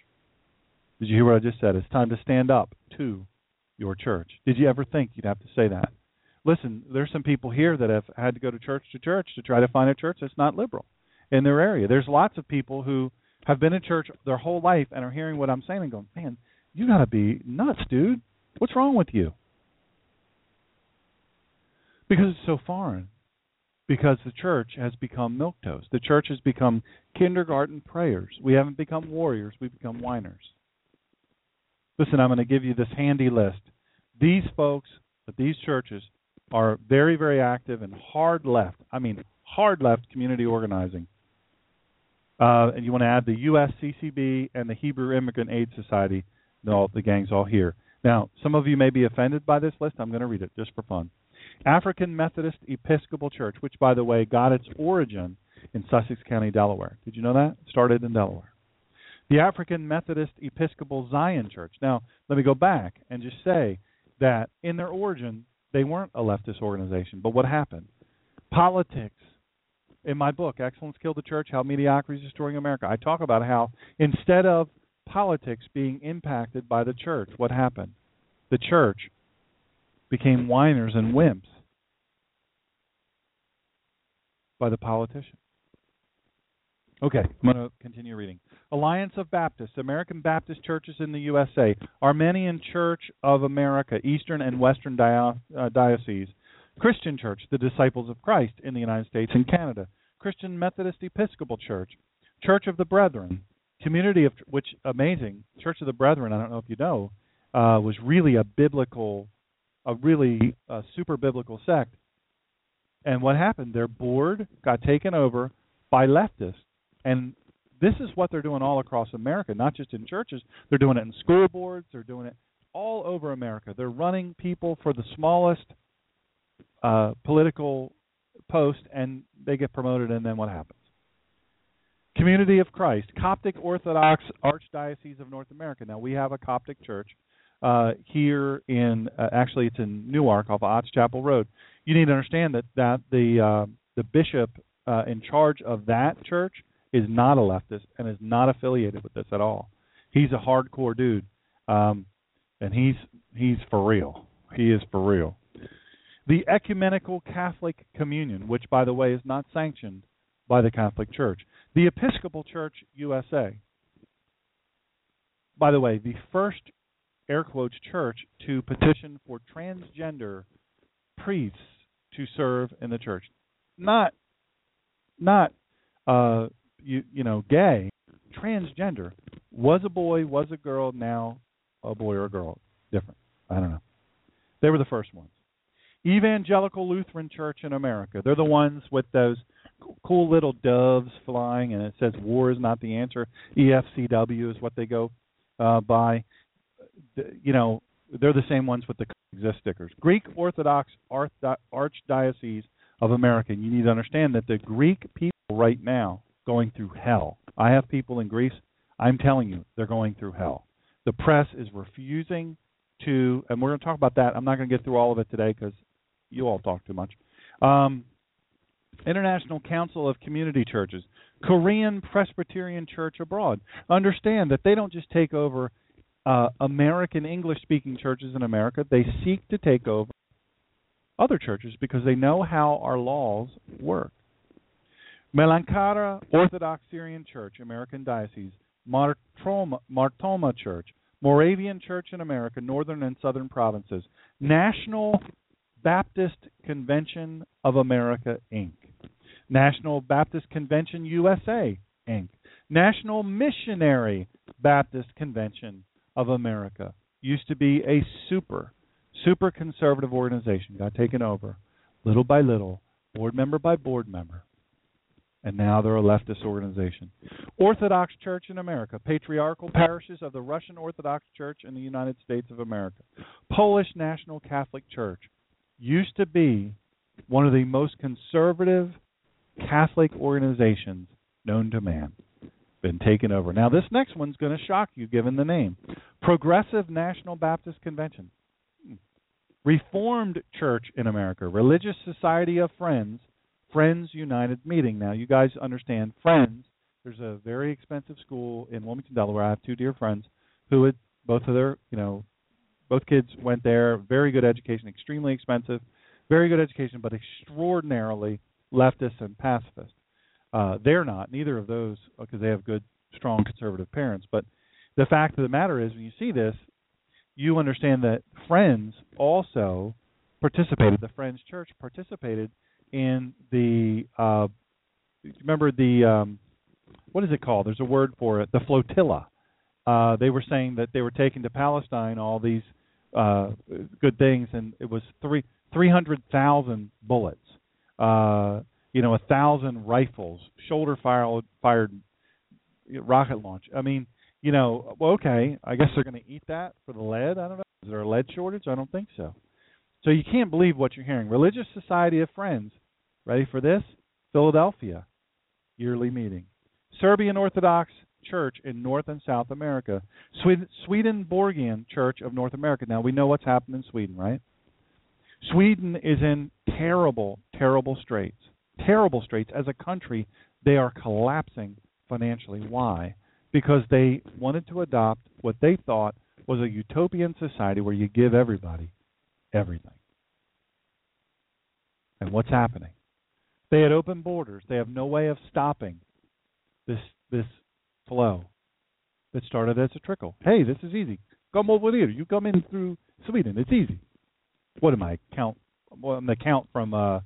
Did you hear what I just said? It's time to stand up to your church. Did you ever think you'd have to say that? Listen, there's some people here that have had to go to church to church to try to find a church that's not liberal in their area. There's lots of people who have been in church their whole life and are hearing what I'm saying and going, "Man, you got to be nuts, dude. What's wrong with you?" Because it's so foreign because the church has become milk toast. The church has become kindergarten prayers. We haven't become warriors, we've become whiners. Listen, I'm going to give you this handy list. These folks at these churches are very, very active in hard left. I mean, hard left community organizing. Uh, and you want to add the USCCB and the Hebrew Immigrant Aid Society. All the gangs all here. Now, some of you may be offended by this list. I'm going to read it just for fun. African Methodist Episcopal Church, which, by the way, got its origin in Sussex County, Delaware. Did you know that? started in Delaware. The African Methodist Episcopal Zion Church. Now, let me go back and just say that in their origin, they weren't a leftist organization. But what happened? Politics. In my book, Excellence Killed the Church How Mediocrity is Destroying America, I talk about how instead of politics being impacted by the church, what happened? The church became whiners and wimps by the politician. Okay, I'm going to continue reading. Alliance of Baptists, American Baptist churches in the USA, Armenian Church of America, Eastern and Western Dio- uh, Diocese, Christian Church, the Disciples of Christ in the United States and Canada, Christian Methodist Episcopal Church, Church of the Brethren, Community of which amazing Church of the Brethren. I don't know if you know, uh, was really a biblical a really uh, super biblical sect. And what happened? Their board got taken over by leftists. And this is what they're doing all across America, not just in churches. They're doing it in school boards, they're doing it all over America. They're running people for the smallest uh, political post, and they get promoted, and then what happens? Community of Christ, Coptic Orthodox Archdiocese of North America. Now, we have a Coptic church uh, here in uh, actually it's in Newark off of Otts Chapel Road. You need to understand that that the uh, the bishop uh, in charge of that church is not a leftist and is not affiliated with this at all. He's a hardcore dude, um, and he's he's for real. He is for real. The Ecumenical Catholic Communion, which by the way is not sanctioned by the Catholic Church. The Episcopal Church USA. By the way, the first air quotes church to petition for transgender priests to serve in the church. Not not uh you you know gay, transgender. Was a boy, was a girl, now a boy or a girl. Different. I don't know. They were the first ones. Evangelical Lutheran Church in America. They're the ones with those cool little doves flying, and it says "War is not the answer." EFCW is what they go uh, by. You know, they're the same ones with the exist stickers. Greek Orthodox Archdiocese of America. And you need to understand that the Greek people right now going through hell. I have people in Greece. I'm telling you, they're going through hell. The press is refusing to, and we're going to talk about that. I'm not going to get through all of it today because you all talk too much. Um, International Council of Community Churches, Korean Presbyterian Church abroad. Understand that they don't just take over uh, American English speaking churches in America, they seek to take over other churches because they know how our laws work. Malankara Orthodox Syrian Church, American Diocese, Mar Thoma, Martoma Church, Moravian Church in America, Northern and Southern Provinces, National Baptist Convention of America, Inc., National Baptist Convention USA, Inc., National Missionary Baptist Convention of America. Used to be a super, super conservative organization, got taken over little by little, board member by board member. And now they're a leftist organization. Orthodox Church in America, patriarchal parishes of the Russian Orthodox Church in the United States of America. Polish National Catholic Church used to be one of the most conservative Catholic organizations known to man been taken over. Now, this next one's going to shock you given the name Progressive National Baptist Convention. Reformed Church in America, Religious Society of Friends, Friends United Meeting. Now, you guys understand Friends. There's a very expensive school in Wilmington, Delaware. I have two dear friends who had both of their, you know, both kids went there. Very good education, extremely expensive. Very good education, but extraordinarily leftist and pacifist. Uh, they're not. Neither of those, because they have good, strong conservative parents. But the fact of the matter is, when you see this, you understand that Friends also participated. The Friends Church participated in the. Uh, remember the um, what is it called? There's a word for it. The flotilla. Uh, they were saying that they were taking to Palestine all these uh, good things, and it was three three hundred thousand bullets. Uh, you know, a thousand rifles, shoulder fired fired rocket launch. I mean, you know, well, okay, I guess they're going to eat that for the lead. I don't know. Is there a lead shortage? I don't think so. So you can't believe what you're hearing. Religious Society of Friends, ready for this? Philadelphia, yearly meeting. Serbian Orthodox Church in North and South America. Swedenborgian Church of North America. Now we know what's happened in Sweden, right? Sweden is in terrible, terrible straits terrible straits. As a country, they are collapsing financially. Why? Because they wanted to adopt what they thought was a utopian society where you give everybody everything. And what's happening? They had open borders. They have no way of stopping this this flow that started as a trickle. Hey, this is easy. Come over here. You come in through Sweden. It's easy. What am I count? Well, I'm the count from uh,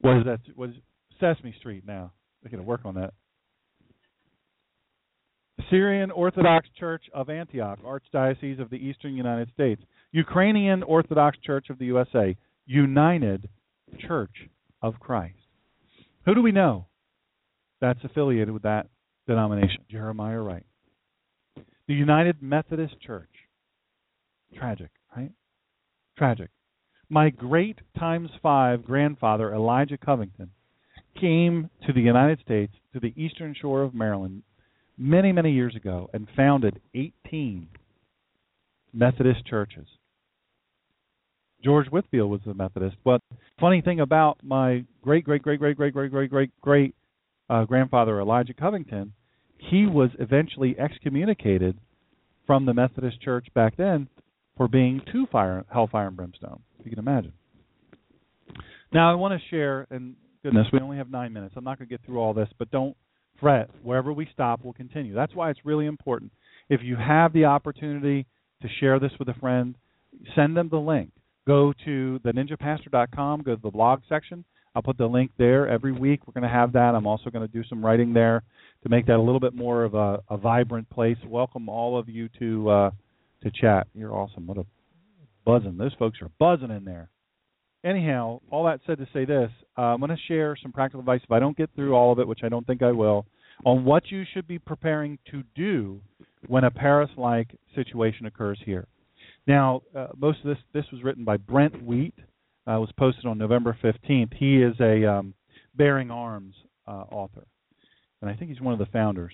what is that? What is Sesame Street now. They're going to work on that. Syrian Orthodox Church of Antioch, Archdiocese of the Eastern United States. Ukrainian Orthodox Church of the USA, United Church of Christ. Who do we know that's affiliated with that denomination? Jeremiah Wright. The United Methodist Church. Tragic, right? Tragic. My great times five grandfather, Elijah Covington, came to the United States, to the eastern shore of Maryland, many, many years ago, and founded 18 Methodist churches. George Whitefield was a Methodist. But funny thing about my great great great great great great great great great uh, grandfather Elijah Covington, he was eventually excommunicated from the Methodist Church back then for being too fire hellfire and brimstone. If you can imagine. Now I want to share, and goodness, we only have nine minutes. I'm not going to get through all this, but don't fret. Wherever we stop, we'll continue. That's why it's really important. If you have the opportunity to share this with a friend, send them the link. Go to theninjapastor.com, go to the blog section. I'll put the link there every week. We're going to have that. I'm also going to do some writing there to make that a little bit more of a, a vibrant place. Welcome all of you to uh, to chat. You're awesome. What a buzzing! Those folks are buzzing in there. Anyhow, all that said to say this, uh, I'm going to share some practical advice. If I don't get through all of it, which I don't think I will, on what you should be preparing to do when a Paris-like situation occurs here. Now, uh, most of this this was written by Brent Wheat. Uh, was posted on November 15th. He is a um, Bearing Arms uh, author, and I think he's one of the founders.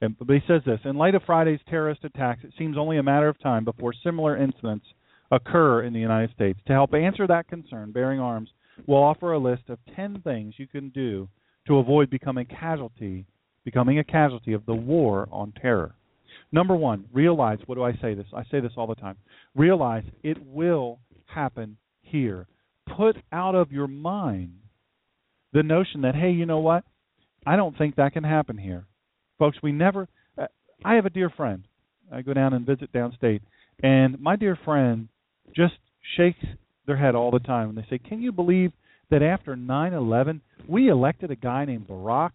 And, but he says this: In light of Friday's terrorist attacks, it seems only a matter of time before similar incidents occur in the United States. To help answer that concern, Bearing Arms will offer a list of 10 things you can do to avoid becoming casualty, becoming a casualty of the war on terror. Number 1, realize, what do I say this? I say this all the time. Realize it will happen here. Put out of your mind the notion that hey, you know what? I don't think that can happen here. Folks, we never uh, I have a dear friend. I go down and visit downstate and my dear friend just shakes their head all the time and they say, "Can you believe that after 9/11 we elected a guy named Barack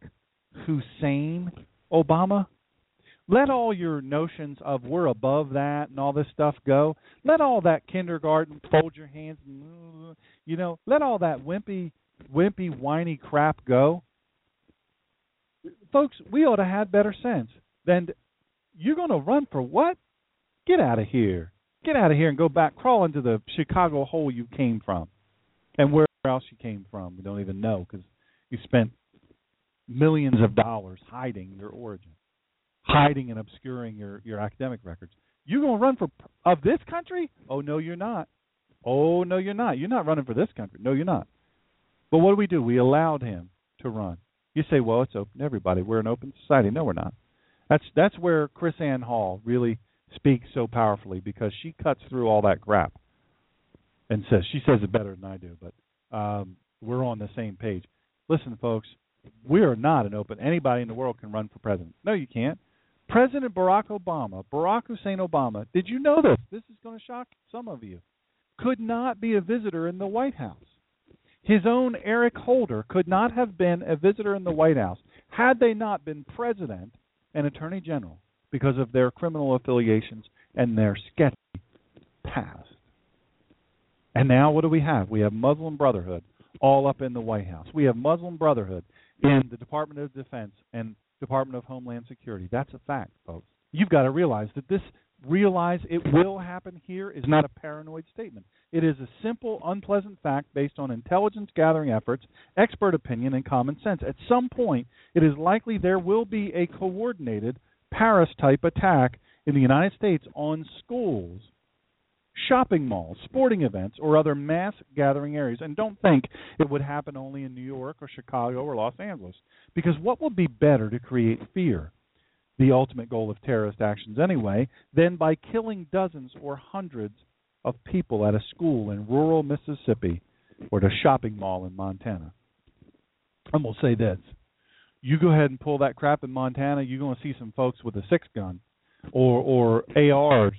Hussein Obama?" Let all your notions of we're above that and all this stuff go. Let all that kindergarten fold your hands, you know, let all that wimpy, wimpy, whiny crap go. Folks, we ought to have better sense than you're going to run for what? Get out of here get out of here and go back, crawl into the Chicago hole you came from, and where else you came from. We don't even know because you spent millions of dollars hiding your origin, hiding and obscuring your your academic records. You gonna run for of this country? Oh no, you're not. Oh no, you're not. You're not running for this country. No, you're not. But what do we do? We allowed him to run. You say, well, it's open to everybody. We're an open society. No, we're not. That's that's where KrisAnne Hall really speaks so powerfully because she cuts through all that crap and says she says it better than I do, but um, we're on the same page. Listen, folks, we are not an open. Anybody in the world can run for president. No, you can't. President Barack Obama, Barack Hussein Obama, did you know this? This is going to shock some of you. Could not be a visitor in the White House. His own Eric Holder could not have been a visitor in the White House had they not been president and attorney general because of their criminal affiliations and their sketchy past. And now what do we have? We have Muslim Brotherhood all up in the White House. We have Muslim Brotherhood in the Department of Defense and Department of Homeland Security. That's a fact, folks. You've got to realize that this realize it will happen here is not a paranoid statement. It is a simple, unpleasant fact based on intelligence gathering efforts, expert opinion, and common sense. At some point, it is likely there will be a coordinated Paris type attack in the United States on schools, shopping malls, sporting events, or other mass gathering areas. And don't think it would happen only in New York or Chicago or Los Angeles. Because what would be better to create fear, the ultimate goal of terrorist actions anyway, than by killing dozens or hundreds of people at a school in rural Mississippi or at a shopping mall in Montana? And we'll say this you go ahead and pull that crap in Montana, you're going to see some folks with a six gun or or ARs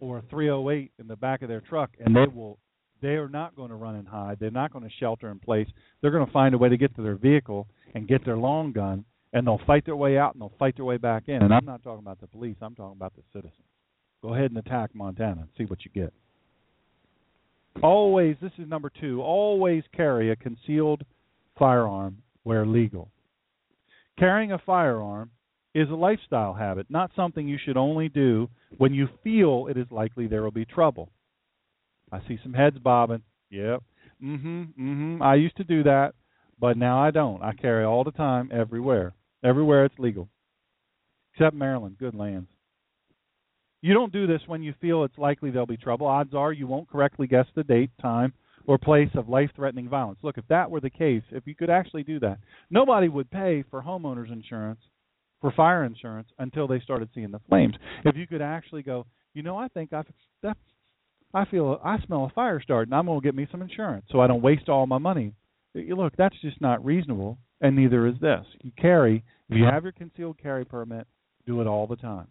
or a 308 in the back of their truck, and they will they are not going to run and hide. They're not going to shelter in place. They're going to find a way to get to their vehicle and get their long gun, and they'll fight their way out and they'll fight their way back in. And I'm not talking about the police. I'm talking about the citizens. Go ahead and attack Montana and see what you get. Always, this is number two. Always carry a concealed firearm where legal. Carrying a firearm is a lifestyle habit, not something you should only do when you feel it is likely there will be trouble. I see some heads bobbing. Yep. Mhm. Mhm. I used to do that, but now I don't. I carry all the time everywhere. Everywhere it's legal. Except Maryland, good lands. You don't do this when you feel it's likely there'll be trouble. Odds are you won't correctly guess the date, time, or place of life threatening violence. Look, if that were the case, if you could actually do that, nobody would pay for homeowners insurance, for fire insurance, until they started seeing the flames. If you could actually go, you know, I think I've that's I feel I smell a fire starting. I'm going to get me some insurance so I don't waste all my money. Look, that's just not reasonable, and neither is this. You carry if you have your concealed carry permit, do it all the time.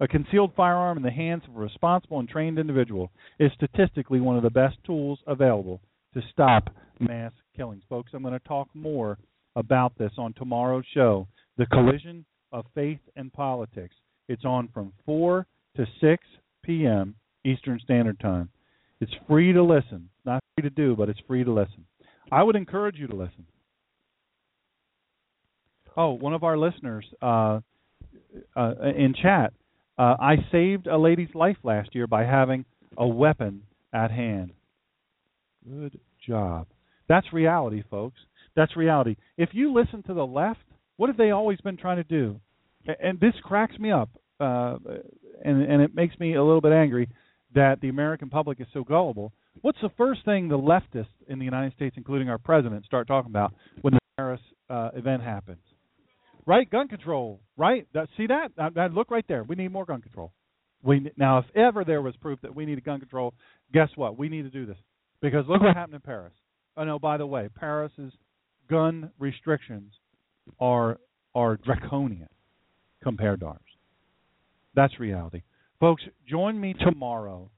A concealed firearm in the hands of a responsible and trained individual is statistically one of the best tools available to stop mass killings. Folks, I'm going to talk more about this on tomorrow's show The Collision of Faith and Politics. It's on from 4 to 6 p.m. Eastern Standard Time. It's free to listen. Not free to do, but it's free to listen. I would encourage you to listen. Oh, one of our listeners uh, uh, in chat uh, I saved a lady's life last year by having a weapon at hand. Good job. That's reality, folks. That's reality. If you listen to the left, what have they always been trying to do? And this cracks me up, uh, and and it makes me a little bit angry that the American public is so gullible. What's the first thing the leftists in the United States, including our president, start talking about when the Paris uh, event happens? Right? Gun control, right? That, see that? that? Look right there. We need more gun control. We now, if ever there was proof that we needed gun control, guess what? We need to do this because look what happened in Paris. Oh no, by the way, Paris's gun restrictions are are draconian compared to ours. That's reality, folks. Join me tomorrow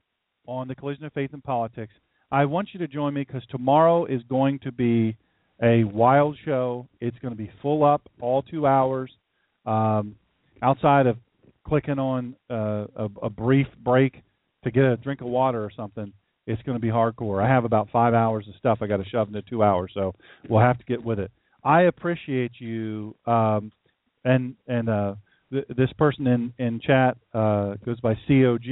on the collision of faith and politics. I want you to join me because tomorrow is going to be a wild show. It's going to be full up all two hours. Um, outside of clicking on uh, a, a brief break to get a drink of water or something, it's going to be hardcore. I have about five hours of stuff I got to shove into two hours, so we'll have to get with it. I appreciate you, um, and and uh, th- this person in in chat uh, goes by COG.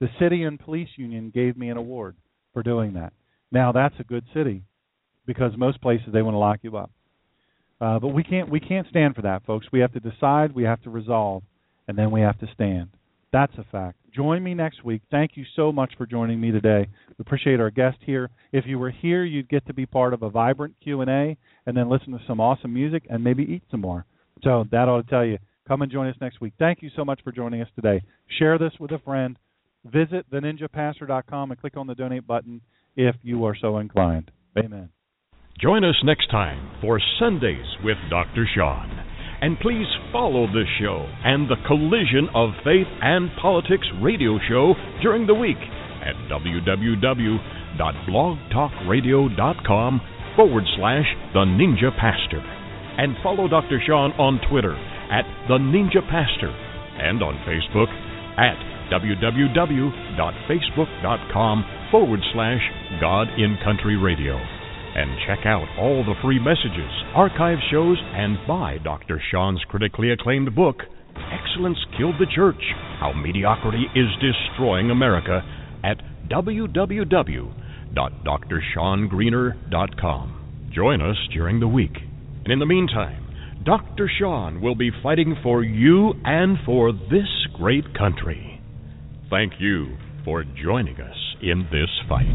The City and Police Union gave me an award for doing that. Now that's a good city because most places they want to lock you up. Uh, but we can't we can't stand for that, folks. We have to decide, we have to resolve, and then we have to stand. That's a fact. Join me next week. Thank you so much for joining me today. We appreciate our guest here. If you were here, you'd get to be part of a vibrant Q&A and then listen to some awesome music and maybe eat some more. So that ought to tell you. Come and join us next week. Thank you so much for joining us today. Share this with a friend. Visit theninjapastor.com and click on the donate button if you are so inclined. Amen. Join us next time for Sundays with Dr. Shawn. And please follow this show and the Collision of Faith and Politics radio show during the week at www.blogtalkradio.com forward slash The Ninja Pastor. And follow Dr. Shawn on Twitter at The Ninja Pastor and on Facebook at www.facebook.com forward slash God in Country Radio and check out all the free messages, archive shows, and buy Dr. Shawn's critically acclaimed book, Excellence Killed the Church How Mediocrity is Destroying America, at www.drshawngreener.com. Join us during the week. And in the meantime, Dr. Shawn will be fighting for you and for this great country. Thank you for joining us in this fight.